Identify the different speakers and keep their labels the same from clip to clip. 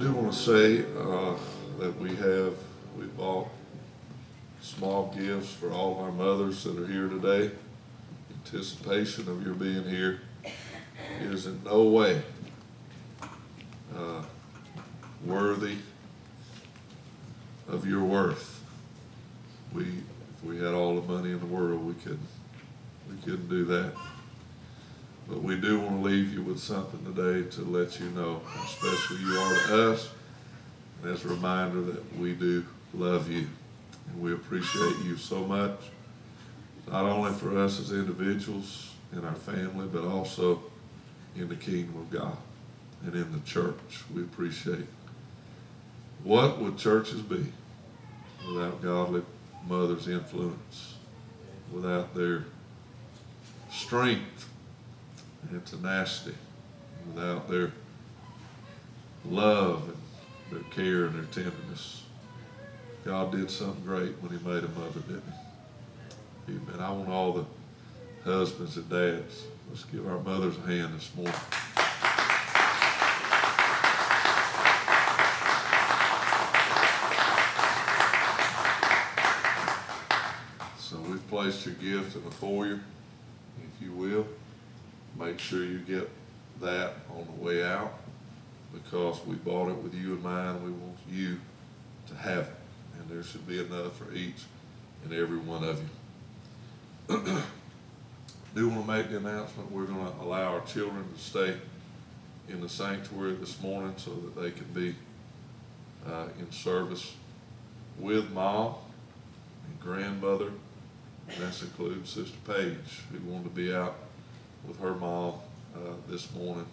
Speaker 1: do want to say uh, that we have, we bought small gifts for all of our mothers that are here today. Anticipation of your being here is in no way uh, worthy of your worth. We, if we had all the money in the world, we couldn't, we couldn't do that. But we do want to leave you with something today to let you know how special you are to us. And as a reminder that we do love you and we appreciate you so much, not only for us as individuals in our family, but also in the kingdom of God and in the church. We appreciate. What would churches be without godly mothers' influence, without their strength and tenacity, without their love and their care and their tenderness. God did something great when He made a mother, didn't He? Amen. I want all the husbands and dads, let's give our mothers a hand this morning. So we've placed your gift in the foyer, if you will. Make sure you get that on the way out because we bought it with you in mind. We want you to have it. And there should be enough for each and every one of you. Do want to make the announcement we're going to allow our children to stay in the sanctuary this morning so that they can be uh, in service with mom and grandmother. And that includes Sister Paige, who wanted to be out with her mom uh, this morning.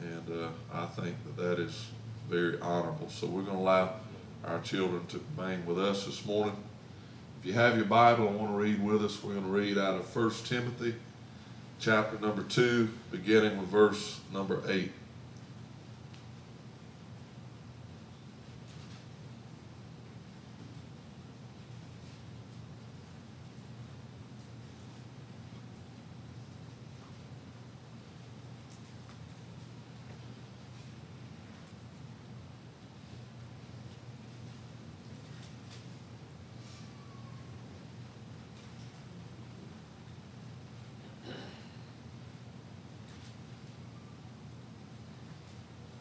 Speaker 1: And uh, I think that that is very honorable. So we're going to allow our children to remain with us this morning. If you have your Bible and want to read with us, we're going to read out of 1 Timothy chapter number 2, beginning with verse number 8.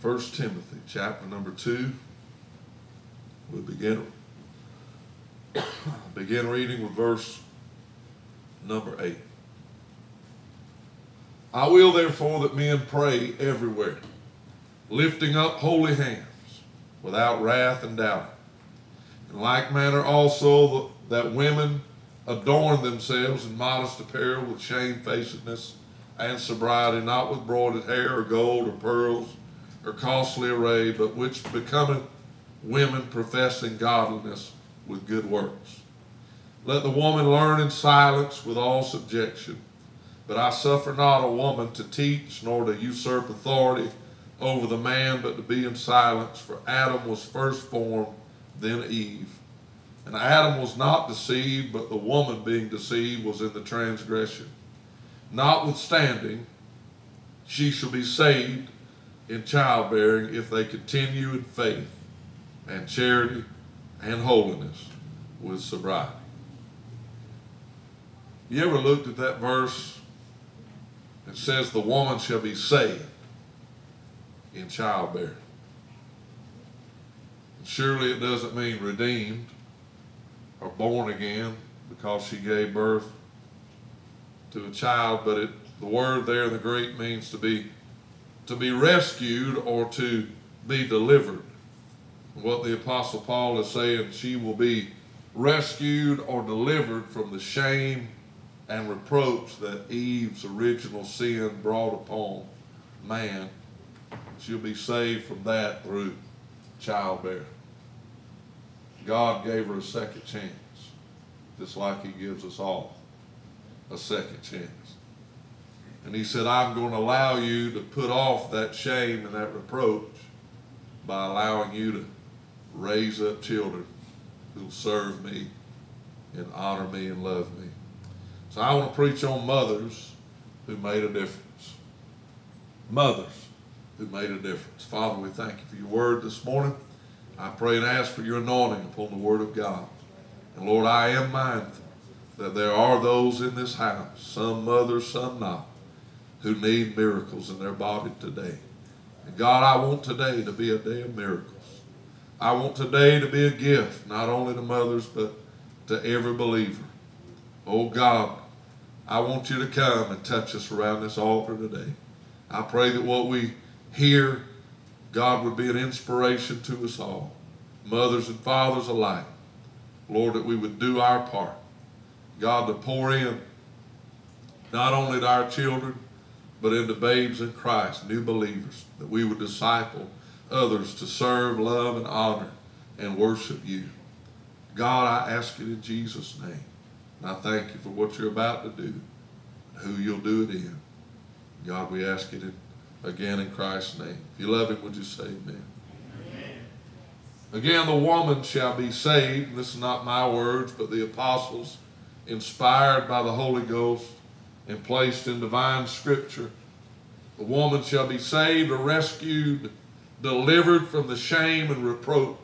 Speaker 1: First Timothy, chapter number two. We'll begin begin reading with verse number eight. I will therefore that men pray everywhere, lifting up holy hands, without wrath and doubting. In like manner also that women adorn themselves in modest apparel with shamefacedness and sobriety, not with broided hair or gold or pearls or costly array, but which becometh women professing godliness with good works. Let the woman learn in silence with all subjection. But I suffer not a woman to teach, nor to usurp authority over the man, but to be in silence. For Adam was first formed, then Eve. And Adam was not deceived, but the woman being deceived was in the transgression. Notwithstanding, she shall be saved in childbearing if they continue in faith and charity and holiness with sobriety. You ever looked at that verse? It says, The woman shall be saved in childbearing. Surely it doesn't mean redeemed or born again because she gave birth to a child, but it, the word there in the Greek means to be to be rescued or to be delivered. What the Apostle Paul is saying, she will be rescued or delivered from the shame and reproach that Eve's original sin brought upon man. She'll be saved from that through childbearing. God gave her a second chance, just like He gives us all a second chance. And he said, I'm going to allow you to put off that shame and that reproach by allowing you to raise up children who'll serve me and honor me and love me. So I want to preach on mothers who made a difference. Mothers who made a difference. Father, we thank you for your word this morning. I pray and ask for your anointing upon the word of God. And Lord, I am mindful that there are those in this house, some mothers, some not, who need miracles in their body today. And God, I want today to be a day of miracles. I want today to be a gift, not only to mothers, but to every believer. Oh God, I want you to come and touch us around this altar today. I pray that what we hear, God would be an inspiration to us all, mothers and fathers alike. Lord, that we would do our part. God, to pour in not only to our children, but into babes in Christ, new believers, that we would disciple others to serve, love, and honor and worship you. God, I ask it in Jesus' name. And I thank you for what you're about to do and who you'll do it in. God, we ask it in, again in Christ's name. If you love him, would you say amen? amen? Again, the woman shall be saved. This is not my words, but the apostles, inspired by the Holy Ghost and placed in divine scripture. The woman shall be saved or rescued, delivered from the shame and reproach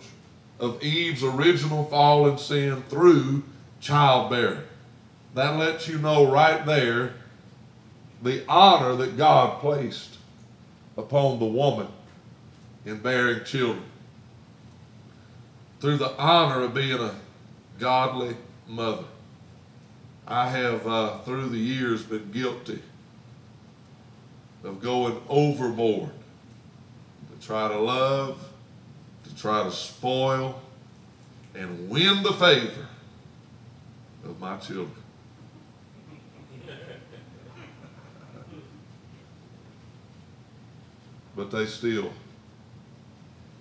Speaker 1: of Eve's original fallen sin through childbearing. That lets you know right there the honor that God placed upon the woman in bearing children. Through the honor of being a godly mother. I have, uh, through the years, been guilty of going overboard to try to love, to try to spoil, and win the favor of my children. but they still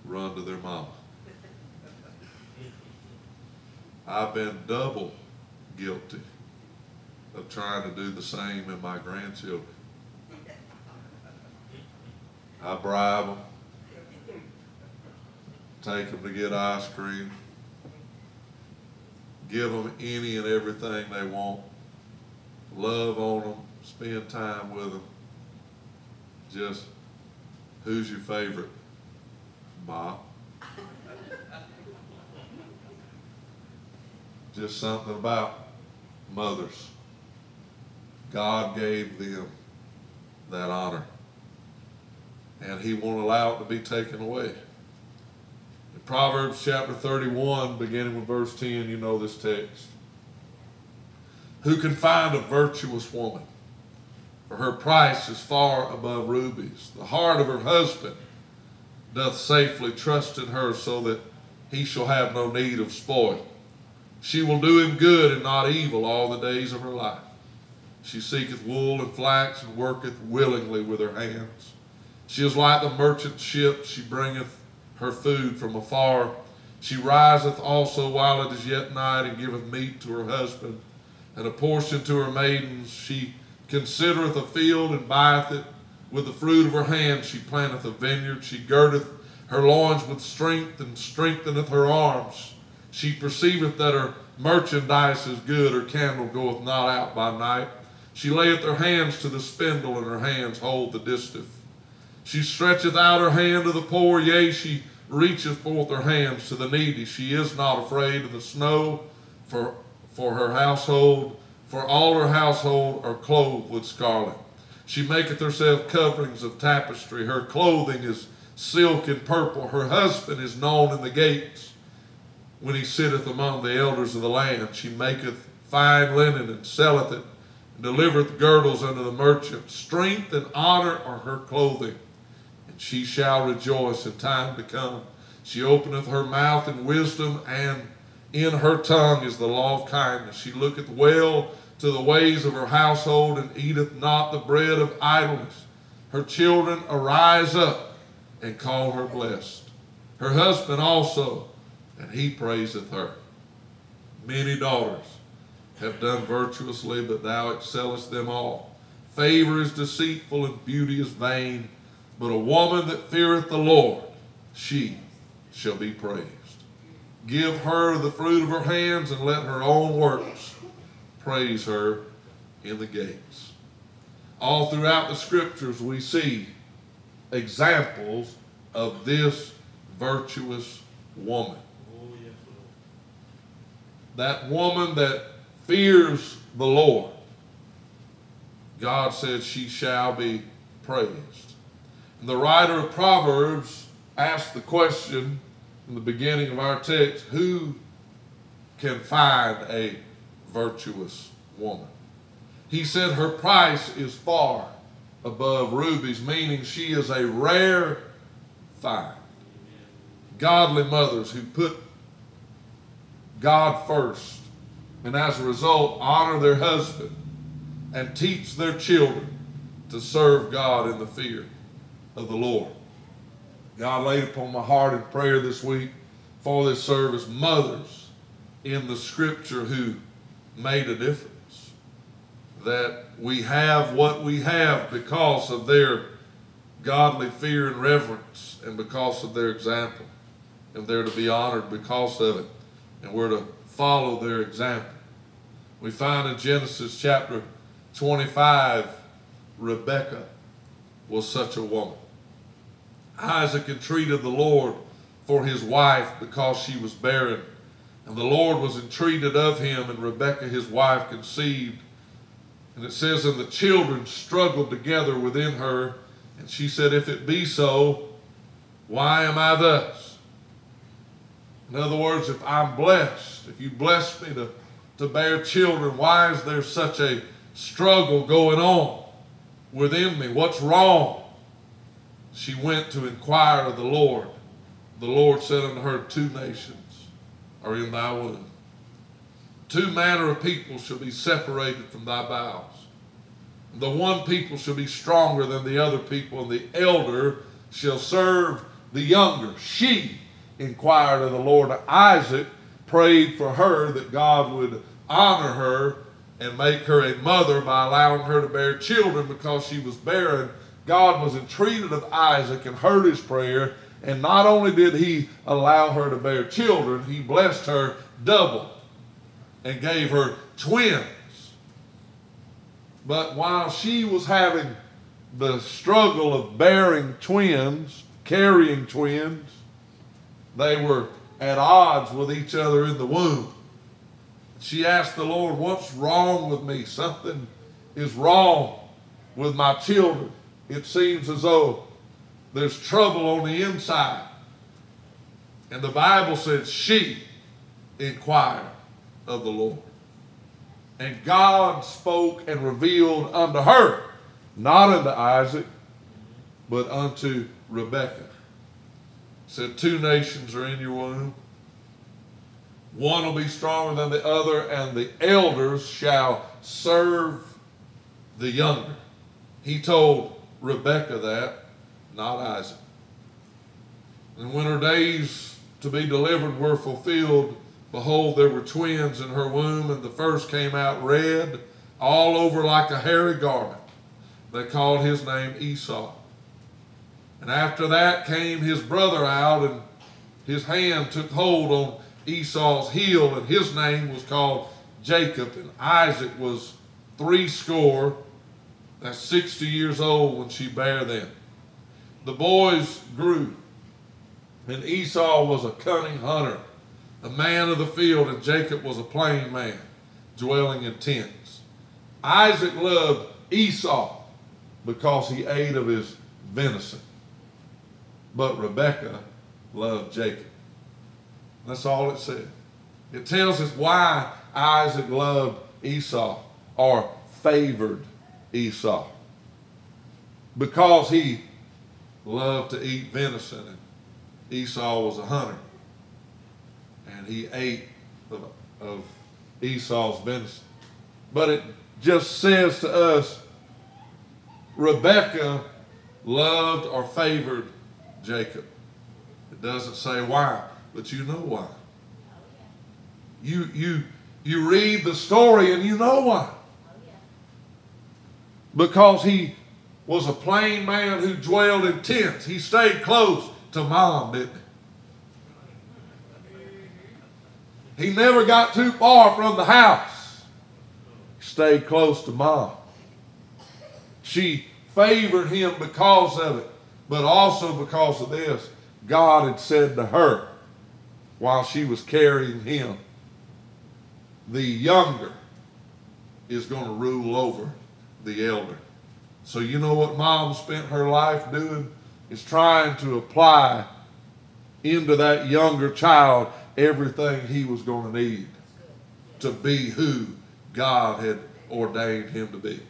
Speaker 1: run to their mama. I've been double guilty trying to do the same in my grandchildren. I bribe them, take them to get ice cream, give them any and everything they want, love on them, spend time with them. Just, who's your favorite? Ma. Just something about mothers. God gave them that honor. And he won't allow it to be taken away. In Proverbs chapter 31, beginning with verse 10, you know this text. Who can find a virtuous woman? For her price is far above rubies. The heart of her husband doth safely trust in her, so that he shall have no need of spoil. She will do him good and not evil all the days of her life. She seeketh wool and flax and worketh willingly with her hands. She is like the merchant ship, she bringeth her food from afar. She riseth also while it is yet night, and giveth meat to her husband, and a portion to her maidens. She considereth a field and buyeth it. With the fruit of her hand she planteth a vineyard. She girdeth her loins with strength, and strengtheneth her arms. She perceiveth that her merchandise is good, her candle goeth not out by night. She layeth her hands to the spindle, and her hands hold the distaff. She stretcheth out her hand to the poor, yea, she reacheth forth her hands to the needy. She is not afraid of the snow for, for her household, for all her household are clothed with scarlet. She maketh herself coverings of tapestry. Her clothing is silk and purple. Her husband is known in the gates when he sitteth among the elders of the land. She maketh fine linen and selleth it, delivereth girdles unto the merchant. Strength and honor are her clothing and she shall rejoice in time to come. She openeth her mouth in wisdom, and in her tongue is the law of kindness. She looketh well to the ways of her household, and eateth not the bread of idleness. Her children arise up and call her blessed. Her husband also, and he praiseth her. Many daughters have done virtuously, but thou excellest them all. Favor is deceitful, and beauty is vain but a woman that feareth the Lord, she shall be praised. Give her the fruit of her hands, and let her own works praise her in the gates. All throughout the scriptures, we see examples of this virtuous woman. Oh, that woman that fears the Lord, God said she shall be praised. And the writer of Proverbs asked the question in the beginning of our text who can find a virtuous woman? He said her price is far above rubies, meaning she is a rare find. Godly mothers who put God first and as a result honor their husband and teach their children to serve God in the fear of the Lord. God laid upon my heart in prayer this week for this service mothers in the scripture who made a difference that we have what we have because of their godly fear and reverence and because of their example. And they're to be honored because of it. And we're to follow their example. We find in Genesis chapter 25, Rebekah was such a woman. Isaac entreated the Lord for his wife because she was barren. And the Lord was entreated of him, and Rebekah his wife conceived and it says, And the children struggled together within her. And she said, If it be so, why am I thus? In other words, if I'm blessed, if you bless me to, to bear children, why is there such a struggle going on within me? What's wrong? She went to inquire of the Lord. The Lord said unto her, Two nations are in thy womb. Two manner of people shall be separated from thy bowels. The one people shall be stronger than the other people, and the elder shall serve the younger. She inquired of the Lord. Isaac prayed for her that God would honor her and make her a mother by allowing her to bear children because she was barren. God was entreated of Isaac and heard his prayer. And not only did he allow her to bear children, he blessed her double and gave her twins. But while she was having the struggle of bearing twins, carrying twins, they were at odds with each other in the womb. She asked the Lord, What's wrong with me? Something is wrong with my children. It seems as though there's trouble on the inside. And the Bible says she inquired of the Lord. And God spoke and revealed unto her, not unto Isaac, but unto Rebekah. Said, Two nations are in your womb. One will be stronger than the other, and the elders shall serve the younger. He told Rebekah that, not Isaac. And when her days to be delivered were fulfilled, Behold, there were twins in her womb, and the first came out red, all over like a hairy garment. They called his name Esau. And after that came his brother out, and his hand took hold on Esau's heel, and his name was called Jacob. And Isaac was three score, that's 60 years old when she bare them. The boys grew, and Esau was a cunning hunter a man of the field, and Jacob was a plain man, dwelling in tents. Isaac loved Esau because he ate of his venison, but Rebekah loved Jacob. That's all it said. It tells us why Isaac loved Esau or favored Esau. Because he loved to eat venison and Esau was a hunter and he ate of, of Esau's venison. But it just says to us Rebekah loved or favored Jacob. It doesn't say why, but you know why. You, you, you read the story and you know why. Because he was a plain man who dwelled in tents. He stayed close to mom, didn't he? He never got too far from the house. He stayed close to mom. She favored him because of it. But also because of this, God had said to her while she was carrying him, the younger is going to rule over the elder. So you know what mom spent her life doing? Is trying to apply into that younger child everything he was going to need to be who God had ordained him to be.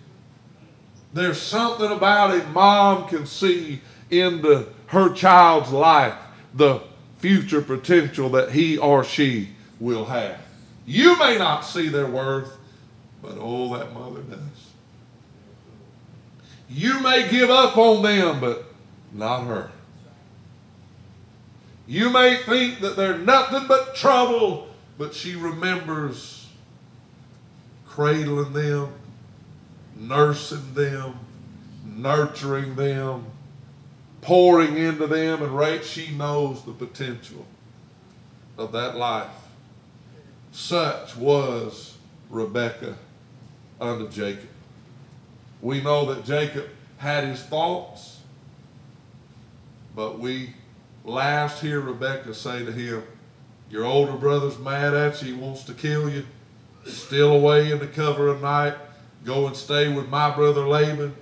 Speaker 1: There's something about it mom can see into her child's life the future potential that he or she will have. You may not see their worth, but oh, that mother does. You may give up on them, but not her. You may think that they're nothing but trouble, but she remembers cradling them, nursing them, nurturing them, pouring into them, and right, she knows the potential of that life. Such was Rebekah unto Jacob. We know that Jacob had his thoughts but we last hear Rebekah say to him, Your older brother's mad at you, he wants to kill you. Still away in the cover of night. Go and stay with my brother Laban,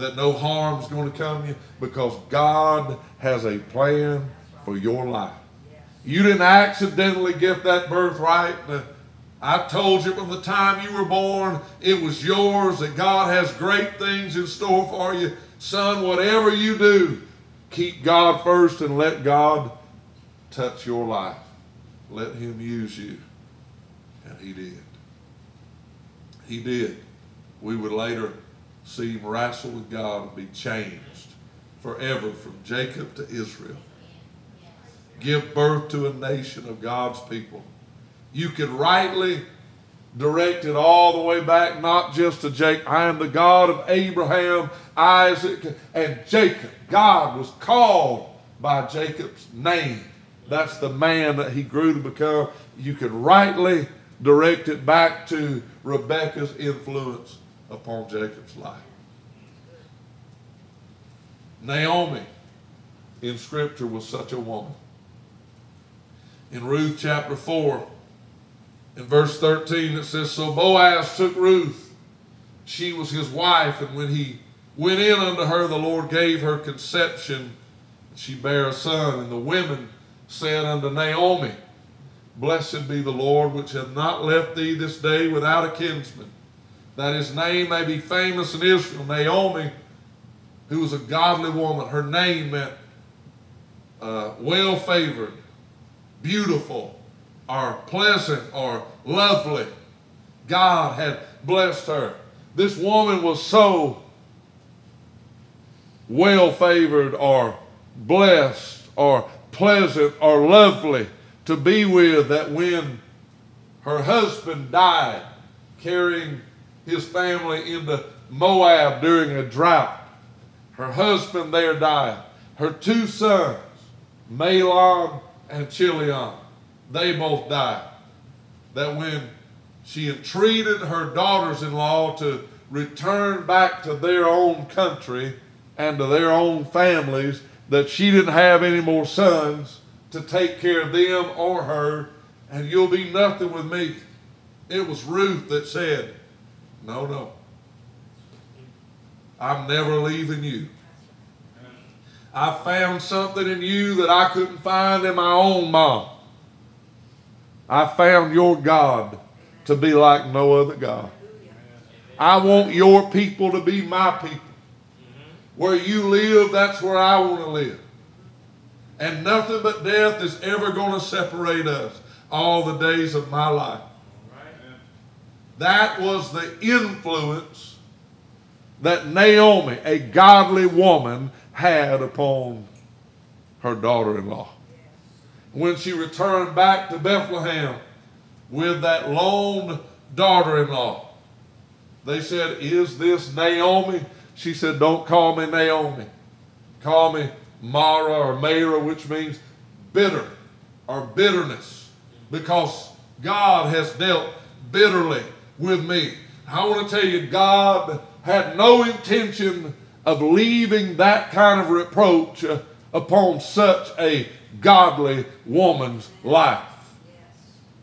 Speaker 1: that no harm's going to come you, because God has a plan for your life. You didn't accidentally get that birthright. I told you from the time you were born, it was yours, that God has great things in store for you. Son, whatever you do, keep God first and let God touch your life. Let Him use you. And He did. He did. We would later see him wrestle with God and be changed forever from Jacob to Israel. Give birth to a nation of God's people you could rightly direct it all the way back, not just to Jacob. I am the God of Abraham, Isaac, and Jacob. God was called by Jacob's name. That's the man that he grew to become. You could rightly direct it back to Rebekah's influence upon Jacob's life. Naomi in Scripture was such a woman. In Ruth chapter 4, in verse 13, it says, So Boaz took Ruth. She was his wife, and when he went in unto her, the Lord gave her conception. She bare a son, and the women said unto Naomi, Blessed be the Lord, which hath not left thee this day without a kinsman, that his name may be famous in Israel. Naomi, who was a godly woman, her name meant uh, well favored, beautiful, or pleasant or lovely. God had blessed her. This woman was so well favored or blessed or pleasant or lovely to be with that when her husband died, carrying his family into Moab during a drought, her husband there died. Her two sons, Mahlon and Chilion, they both died. That when she entreated her daughters in law to return back to their own country and to their own families, that she didn't have any more sons to take care of them or her, and you'll be nothing with me. It was Ruth that said, No, no. I'm never leaving you. I found something in you that I couldn't find in my own mom. I found your God to be like no other God. I want your people to be my people. Where you live, that's where I want to live. And nothing but death is ever going to separate us all the days of my life. That was the influence that Naomi, a godly woman, had upon her daughter in law when she returned back to Bethlehem with that lone daughter in law. They said, Is this Naomi? She said, Don't call me Naomi. Call me Mara or Mara, which means bitter or bitterness, because God has dealt bitterly with me. I want to tell you, God had no intention of leaving that kind of reproach uh, upon such a godly woman's life.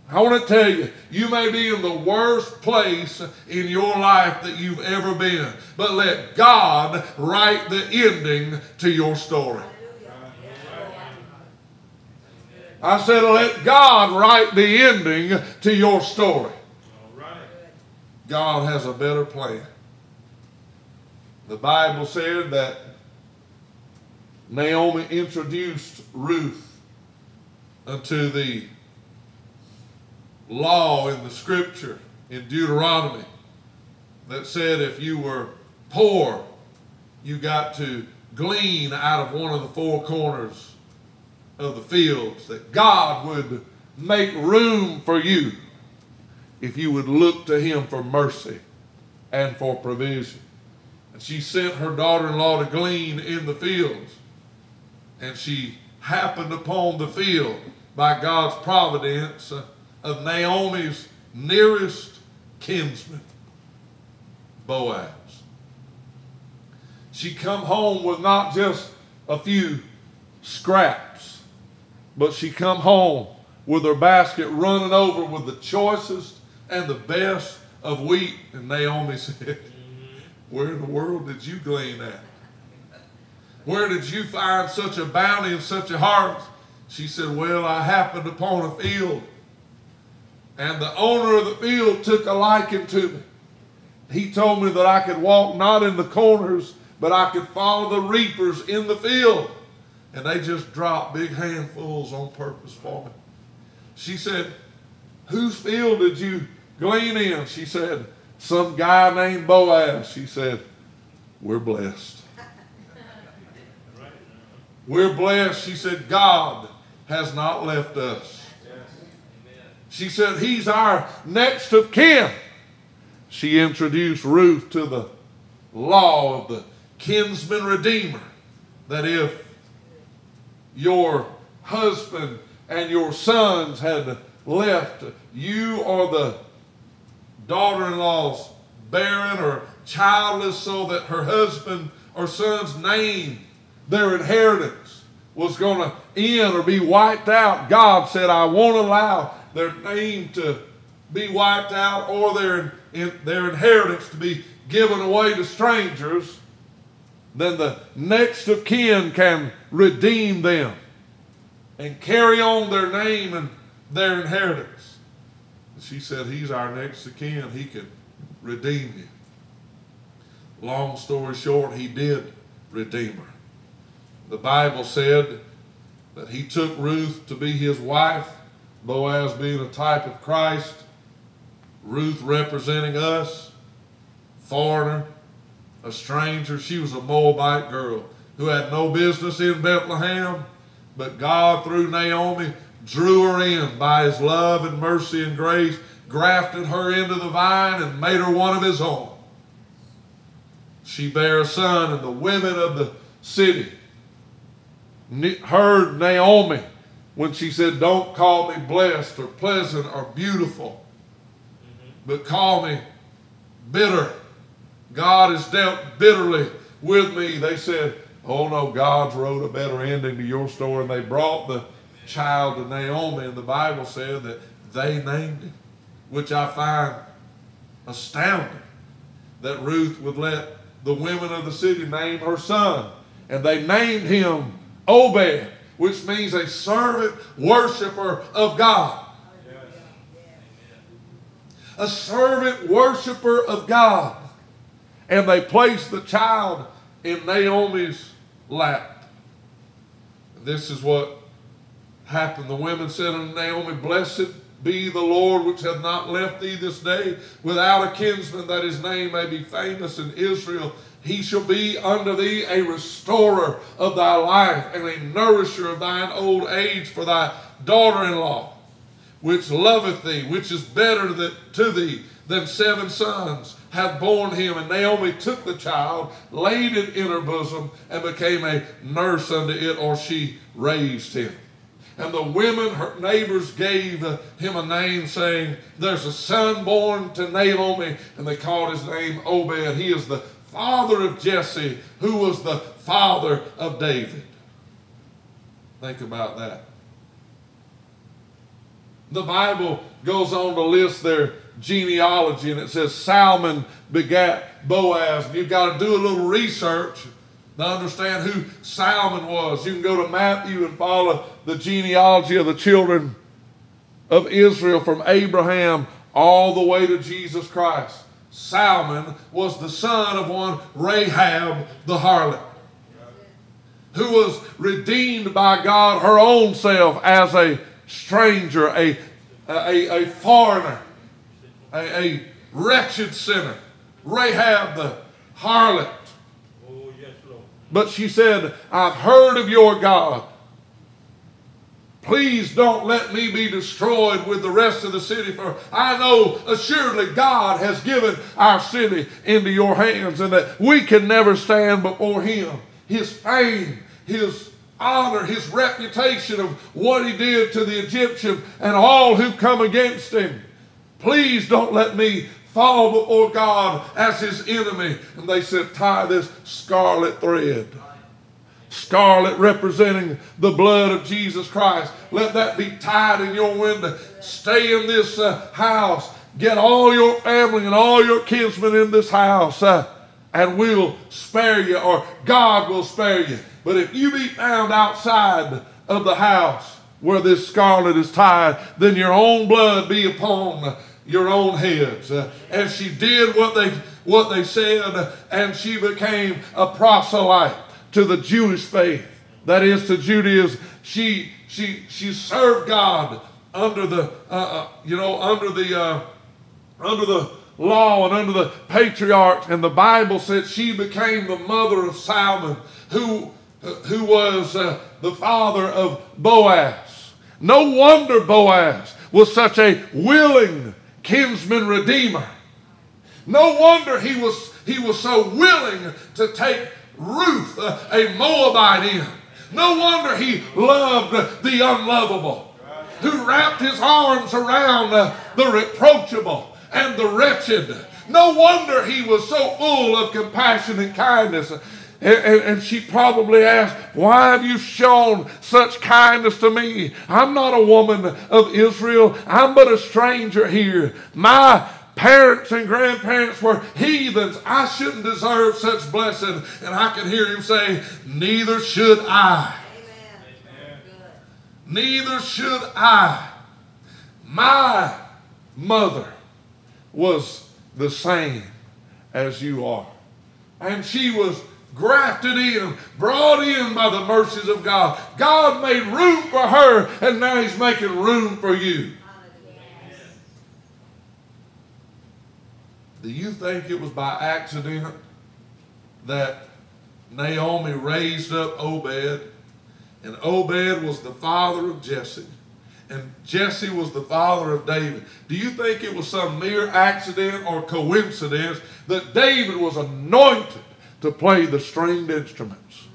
Speaker 1: I want to tell you, you may be in the worst place in your life that you've ever been, but let God write the ending to your story. I said, let God write the ending to your story. God has a better plan. The Bible said that Naomi introduced Ruth unto the law in the scripture in Deuteronomy that said if you were poor, you got to glean out of one of the four corners of the fields, that God would make room for you if you would look to Him for mercy and for provision. And she sent her daughter in law to glean in the fields, and she happened upon the field by God's providence of Naomi's nearest kinsman, Boaz. She come home with not just a few scraps, but she come home with her basket running over with the choicest and the best of wheat. And Naomi said, Where in the world did you glean that? Where did you find such a bounty and such a harvest? She said, Well, I happened upon a field and the owner of the field took a liking to me. He told me that I could walk not in the corners, but I could follow the reapers in the field. And they just dropped big handfuls on purpose for me. She said, Whose field did you glean in? She said, Some guy named Boaz. She said, We're blessed. We're blessed. She said, God has not left us. She said, He's our next of kin. She introduced Ruth to the law of the kinsman redeemer. That if your husband and your sons had left, you or the daughter in law's barren or childless, so that her husband or son's name, their inheritance, was going to end or be wiped out. God said, I won't allow their name to be wiped out or their, in, their inheritance to be given away to strangers, then the next of kin can redeem them and carry on their name and their inheritance. She said, He's our next of kin. He can redeem you. Long story short, he did redeem her. The Bible said that he took Ruth to be his wife Boaz being a type of Christ, Ruth representing us, foreigner, a stranger. She was a Moabite girl who had no business in Bethlehem, but God, through Naomi, drew her in by his love and mercy and grace, grafted her into the vine, and made her one of his own. She bare a son, and the women of the city heard Naomi when she said, Don't call me blessed or pleasant or beautiful, but call me bitter. God has dealt bitterly with me. They said, Oh no, God's wrote a better ending to your story. And they brought the child to Naomi, and the Bible said that they named him, which I find astounding that Ruth would let the women of the city name her son. And they named him Obed which means a servant worshiper of God. A servant worshiper of God. And they placed the child in Naomi's lap. This is what happened. The women said unto Naomi, Blessed be the Lord which hath not left thee this day without a kinsman, that his name may be famous in Israel. He shall be unto thee a restorer of thy life and a nourisher of thine old age for thy daughter in law, which loveth thee, which is better to thee than seven sons, hath borne him. And Naomi took the child, laid it in her bosom, and became a nurse unto it, or she raised him. And the women, her neighbors, gave him a name, saying, There's a son born to Naomi, and they called his name Obed. He is the father of Jesse, who was the father of David. Think about that. The Bible goes on to list their genealogy and it says Salmon begat Boaz. You've got to do a little research to understand who Salmon was. You can go to Matthew and follow the genealogy of the children of Israel from Abraham all the way to Jesus Christ. Salmon was the son of one Rahab the harlot, who was redeemed by God her own self as a stranger, a, a, a foreigner, a, a wretched sinner. Rahab the harlot. But she said, I've heard of your God. Please don't let me be destroyed with the rest of the city, for I know assuredly God has given our city into your hands and that we can never stand before Him. His fame, His honor, His reputation of what He did to the Egyptian and all who come against Him. Please don't let me fall before God as His enemy. And they said, Tie this scarlet thread scarlet representing the blood of Jesus Christ. Let that be tied in your window. Stay in this uh, house. Get all your family and all your kinsmen in this house, uh, and we'll spare you, or God will spare you. But if you be found outside of the house where this scarlet is tied, then your own blood be upon your own heads. Uh, and she did what they what they said, and she became a proselyte to the Jewish faith, that is to Judaism. She she she served God under the uh, uh, you know under the uh, under the law and under the patriarchs, and the Bible said she became the mother of Salmon, who who was uh, the father of Boaz. No wonder Boaz was such a willing kinsman redeemer. No wonder he was he was so willing to take Ruth, a Moabite, in. No wonder he loved the unlovable, who wrapped his arms around uh, the reproachable and the wretched. No wonder he was so full of compassion and kindness. And, she probably asked, Why have you shown such kindness to me? I'm not a woman of Israel. I'm but a stranger here. My parents and grandparents were heathens. I shouldn't deserve such blessing. And I can hear him say, Neither should I. Neither should I. My mother was the same as you are. And she was grafted in, brought in by the mercies of God. God made room for her, and now He's making room for you. Do you think it was by accident that Naomi raised up Obed? And Obed was the father of Jesse. And Jesse was the father of David. Do you think it was some mere accident or coincidence that David was anointed to play the stringed instruments?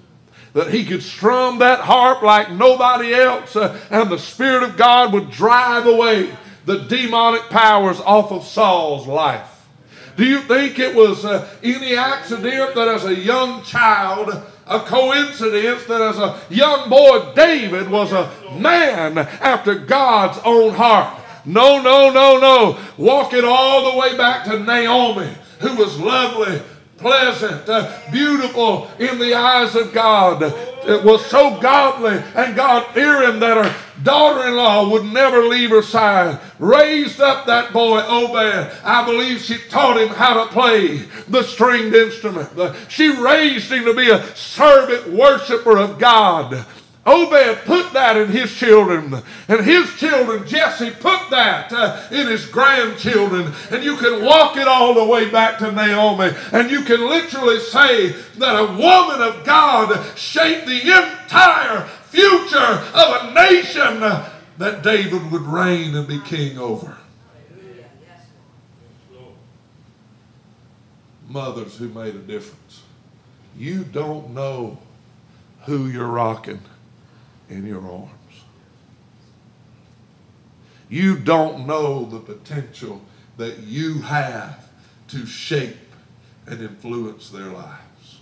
Speaker 1: That he could strum that harp like nobody else, uh, and the Spirit of God would drive away the demonic powers off of Saul's life. Do you think it was uh, any accident that as a young child, a coincidence that as a young boy, David was a man after God's own heart? No, no, no, no. Walk it all the way back to Naomi, who was lovely, pleasant, uh, beautiful in the eyes of God. It was so godly and God fearing that her daughter in law would never leave her side. Raised up that boy, Obed. I believe she taught him how to play the stringed instrument. She raised him to be a servant worshiper of God. Obed put that in his children, and his children, Jesse, put that uh, in his grandchildren. And you can walk it all the way back to Naomi, and you can literally say that a woman of God shaped the entire future of a nation that David would reign and be king over. Mothers who made a difference. You don't know who you're rocking in your arms. You don't know the potential that you have to shape and influence their lives.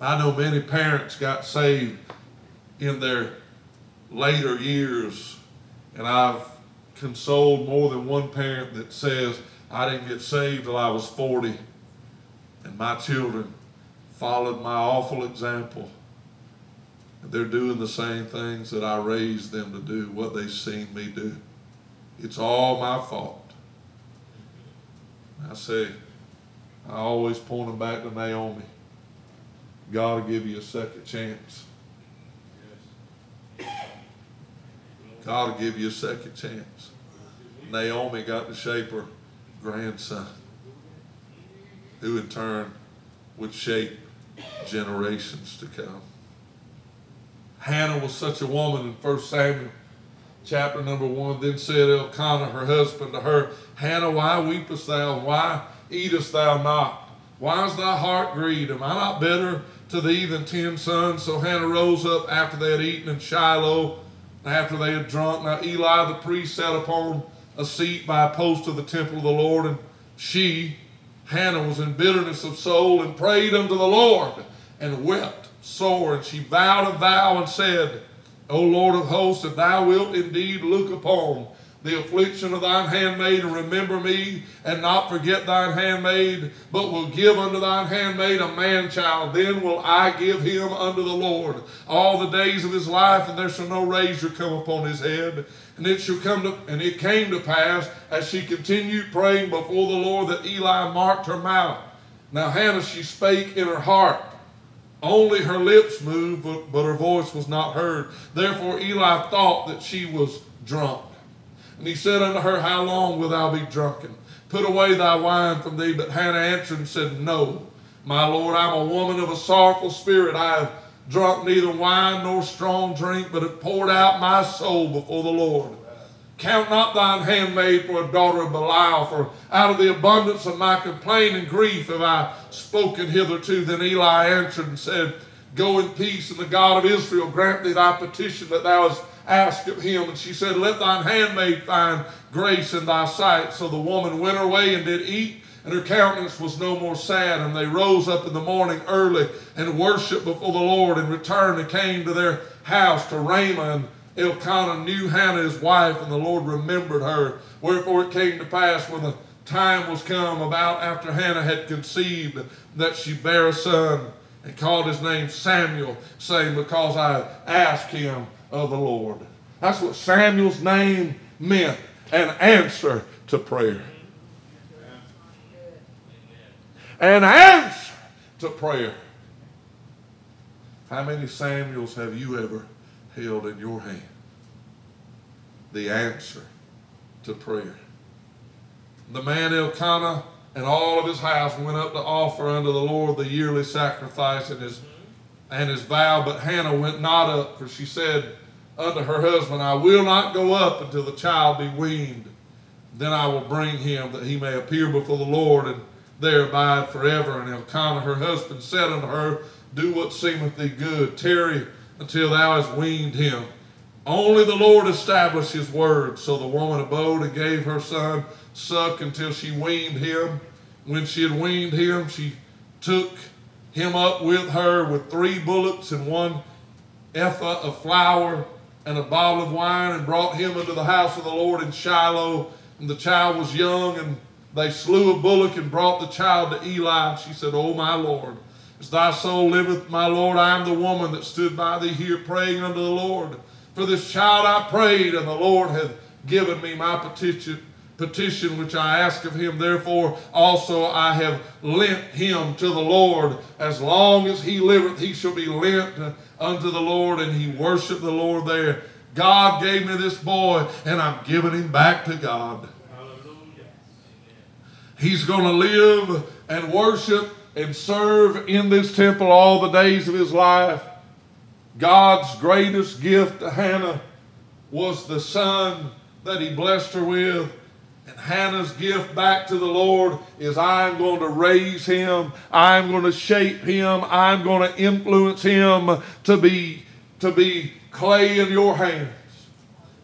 Speaker 1: I know many parents got saved in their later years, and I've consoled more than one parent that says, I didn't get saved till I was 40, and my children followed my awful example. They're doing the same things that I raised them to do, what they've seen me do. It's all my fault. I say, I always point them back to Naomi. God will give you a second chance. God will give you a second chance. Naomi got to shape her grandson, who in turn would shape generations to come. Hannah was such a woman in 1 Samuel chapter number 1. Then said Elkanah, her husband, to her, Hannah, why weepest thou? Why eatest thou not? Why is thy heart grieved? Am I not better to thee than ten sons? So Hannah rose up after they had eaten in Shiloh, after they had drunk. Now Eli the priest sat upon a seat by a post of the temple of the Lord, and she, Hannah, was in bitterness of soul and prayed unto the Lord and wept sore. And she vowed a vow and said, O Lord of hosts, if thou wilt indeed look upon the affliction of thine handmaid, and remember me, and not forget thine handmaid, but will give unto thine handmaid a man child. Then will I give him unto the Lord all the days of his life, and there shall no razor come upon his head. And it shall come to, and it came to pass as she continued praying before the Lord that Eli marked her mouth. Now Hannah she spake in her heart. Only her lips moved, but, but her voice was not heard. Therefore Eli thought that she was drunk. And he said unto her, How long wilt thou be drunken? Put away thy wine from thee. But Hannah answered and said, No, my Lord, I'm a woman of a sorrowful spirit. I have drunk neither wine nor strong drink, but have poured out my soul before the Lord. Count not thine handmaid for a daughter of Belial, for out of the abundance of my complaint and grief have I spoken hitherto. Then Eli answered and said, Go in peace, and the God of Israel grant thee thy petition that thou hast asked of him. And she said, Let thine handmaid find grace in thy sight. So the woman went her way and did eat, and her countenance was no more sad. And they rose up in the morning early and worshiped before the Lord, and returned and came to their house to Ramah. And Elkanah knew Hannah his wife, and the Lord remembered her. Wherefore it came to pass when the time was come about after Hannah had conceived that she bare a son and called his name Samuel, saying, Because I asked him of the Lord. That's what Samuel's name meant an answer to prayer. An answer to prayer. How many Samuels have you ever held in your hand? The answer to prayer. The man Elkanah and all of his house went up to offer unto the Lord the yearly sacrifice and his and his vow, but Hannah went not up, for she said, unto her husband, I will not go up until the child be weaned. Then I will bring him that he may appear before the Lord and there abide forever. And Elkanah her husband said unto her, Do what seemeth thee good, tarry until thou hast weaned him. Only the Lord established his word. So the woman abode and gave her son suck until she weaned him. When she had weaned him, she took him up with her with three bullocks and one ephah of flour and a bottle of wine and brought him into the house of the Lord in Shiloh. And the child was young, and they slew a bullock and brought the child to Eli. She said, O my Lord, as thy soul liveth, my Lord, I am the woman that stood by thee here praying unto the Lord. For this child I prayed, and the Lord hath given me my petition petition which I ask of him. Therefore also I have lent him to the Lord. As long as he liveth, he shall be lent unto the Lord. And he worshiped the Lord there. God gave me this boy, and I'm giving him back to God.
Speaker 2: Hallelujah.
Speaker 1: He's going to live and worship and serve in this temple all the days of his life. God's greatest gift to Hannah was the son that he blessed her with. And Hannah's gift back to the Lord is I'm going to raise him, I'm going to shape him, I'm going to influence him to be to be clay in your hands,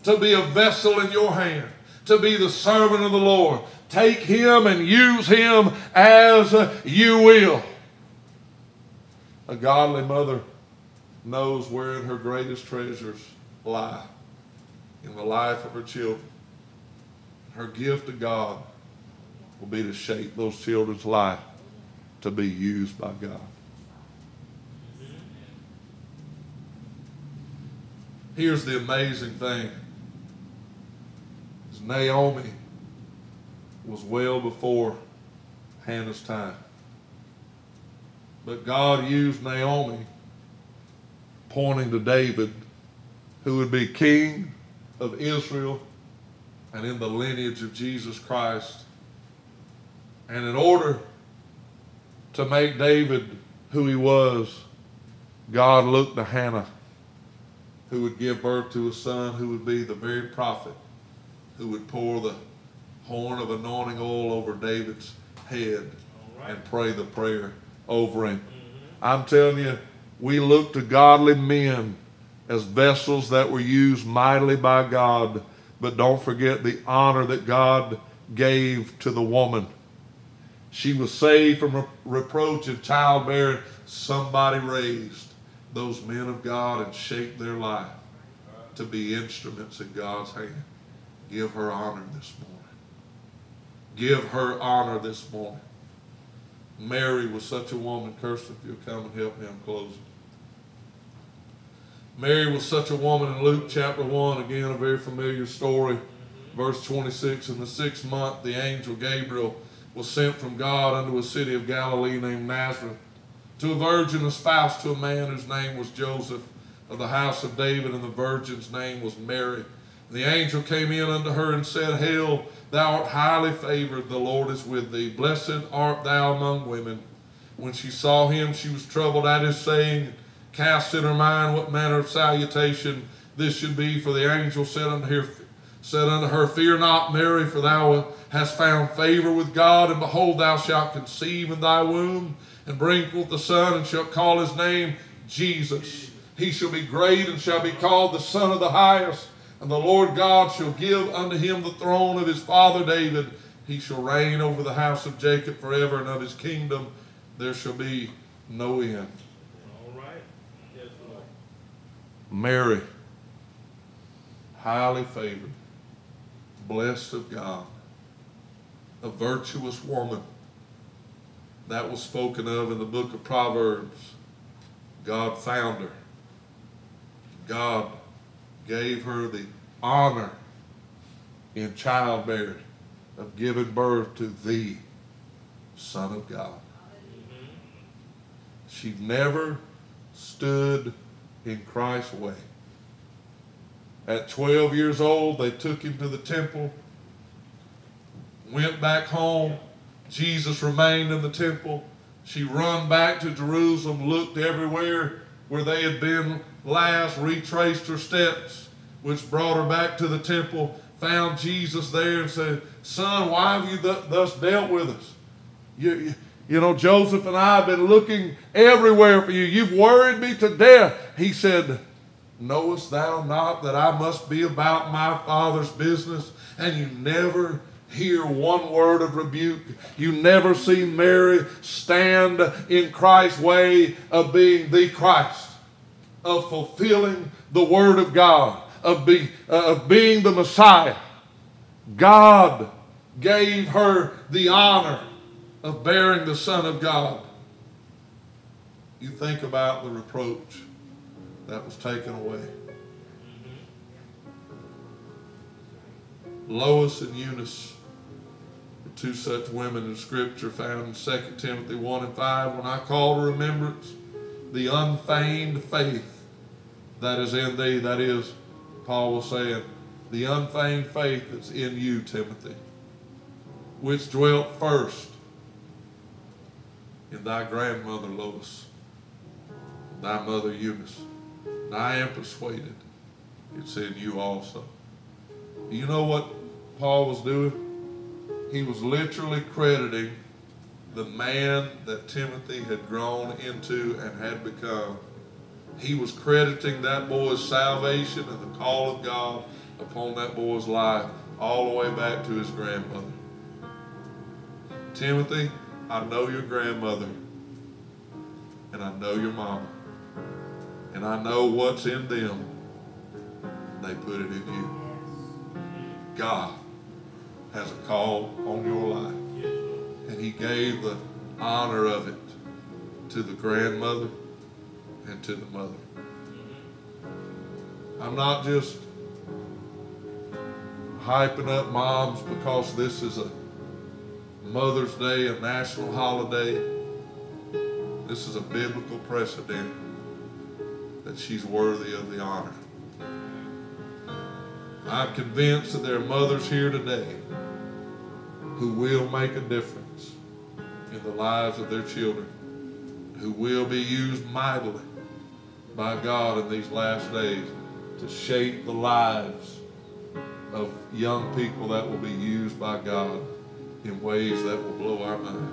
Speaker 1: to be a vessel in your hand, to be the servant of the Lord. Take him and use him as you will. A godly mother knows wherein her greatest treasures lie in the life of her children. Her gift to God will be to shape those children's life to be used by God. Here's the amazing thing. Naomi was well before Hannah's time. But God used Naomi, pointing to David, who would be king of Israel and in the lineage of Jesus Christ. And in order to make David who he was, God looked to Hannah, who would give birth to a son who would be the very prophet who would pour the horn of anointing oil over David's head right. and pray the prayer over him. Mm-hmm. I'm telling you, we look to godly men as vessels that were used mightily by God, but don't forget the honor that God gave to the woman. She was saved from re- reproach of childbearing. Somebody raised those men of God and shaped their life to be instruments in God's hand. Give her honor this morning. Give her honor this morning. Mary was such a woman. Kirsten, if you'll come and help me, I'm closing. Mary was such a woman in Luke chapter 1, again, a very familiar story. Verse 26 In the sixth month, the angel Gabriel was sent from God unto a city of Galilee named Nazareth to a virgin espoused to a man whose name was Joseph of the house of David, and the virgin's name was Mary. The angel came in unto her and said, Hail, thou art highly favored, the Lord is with thee. Blessed art thou among women. When she saw him, she was troubled at his saying, cast in her mind what manner of salutation this should be. For the angel said unto her, said unto her, Fear not, Mary, for thou hast found favor with God, and behold, thou shalt conceive in thy womb, and bring forth the Son, and shalt call his name Jesus. He shall be great, and shall be called the Son of the Highest. And the Lord God shall give unto him the throne of his father David. He shall reign over the house of Jacob forever, and of his kingdom there shall be no end.
Speaker 2: All right. Yes, Lord.
Speaker 1: Mary, highly favored, blessed of God, a virtuous woman. That was spoken of in the book of Proverbs. God found her. God gave her the honor in childbearing of giving birth to the Son of God. She never stood in Christ's way. At 12 years old, they took him to the temple, went back home. Jesus remained in the temple. She run back to Jerusalem, looked everywhere where they had been last, retraced her steps, which brought her back to the temple, found Jesus there and said, Son, why have you th- thus dealt with us? You, you, you know, Joseph and I have been looking everywhere for you. You've worried me to death. He said, Knowest thou not that I must be about my Father's business? And you never hear one word of rebuke. You never see Mary stand in Christ's way of being the Christ, of fulfilling the Word of God, of, be, uh, of being the Messiah. God gave her the honor of bearing the Son of God. You think about the reproach that was taken away. Lois and Eunice two such women in Scripture found in 2 Timothy 1 and 5. When I call to remembrance the unfeigned faith that is in thee, that is, Paul was saying, the unfeigned faith that's in you, Timothy, which dwelt first in thy grandmother Lois, thy mother Eunice. And I am persuaded it's in you also. You know what Paul was doing? he was literally crediting the man that Timothy had grown into and had become he was crediting that boy's salvation and the call of God upon that boy's life all the way back to his grandmother. Timothy, I know your grandmother, and I know your mama, and I know what's in them. They put it in you. God has a call on your life, and He gave the honor of it to the grandmother and to the mother. I'm not just hyping up moms because this is a Mother's Day, a national holiday. This is a biblical precedent she's worthy of the honor. I'm convinced that there are mothers here today who will make a difference in the lives of their children, who will be used mightily by God in these last days to shape the lives of young people that will be used by God in ways that will blow our mind.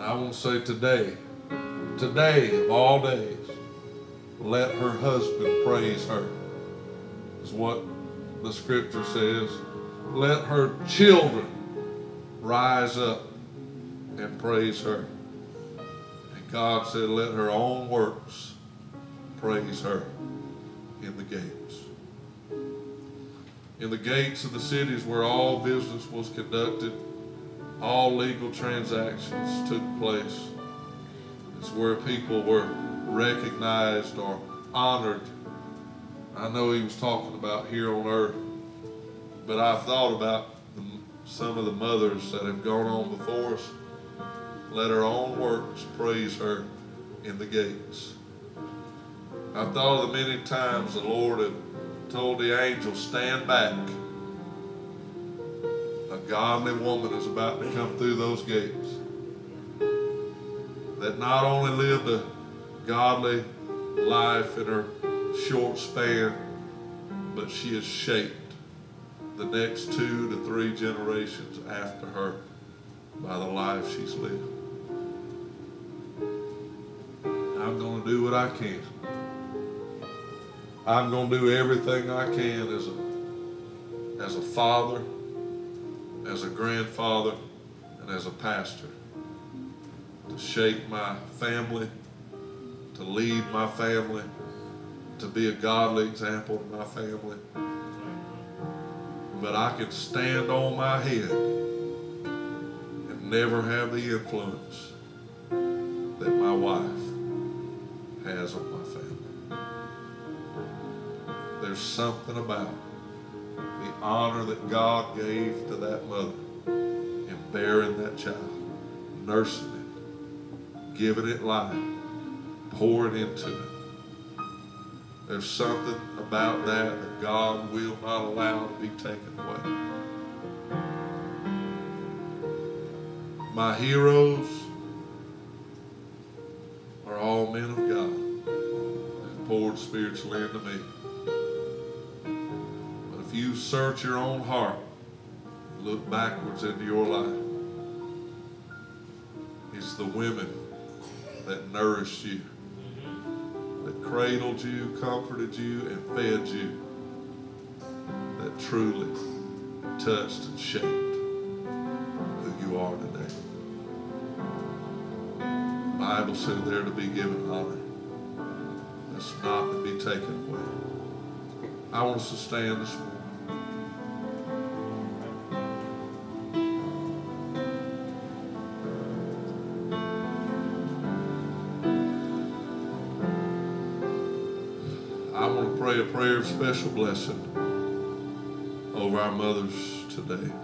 Speaker 1: I want to say today, today of all days, let her husband praise her, is what the scripture says. Let her children rise up and praise her. And God said, let her own works praise her in the gates. In the gates of the cities where all business was conducted, all legal transactions took place. It's where people were recognized or honored. I know he was talking about here on earth, but I've thought about the, some of the mothers that have gone on before us. Let her own works praise her in the gates. I've thought of the many times the Lord had told the angel, Stand back. A godly woman is about to come through those gates. That not only lived a godly life in her short span, but she has shaped the next two to three generations after her by the life she's lived. I'm going to do what I can. I'm going to do everything I can as a, as a father, as a grandfather, and as a pastor to shape my family, to lead my family, to be a godly example to my family. But I can stand on my head and never have the influence that my wife has on my family. There's something about the honor that God gave to that mother in bearing that child, nursing it, giving it life, pouring into it. There's something about that that God will not allow to be taken away. My heroes are all men of God that poured spiritually into me. But if you search your own heart, look backwards into your life, it's the women that nourished you, that cradled you, comforted you, and fed you, that truly touched and shaped who you are today. The Bible said they're to be given honor. That's not to be taken away. I want us to stand this morning. Prayer of special blessing over our mothers today.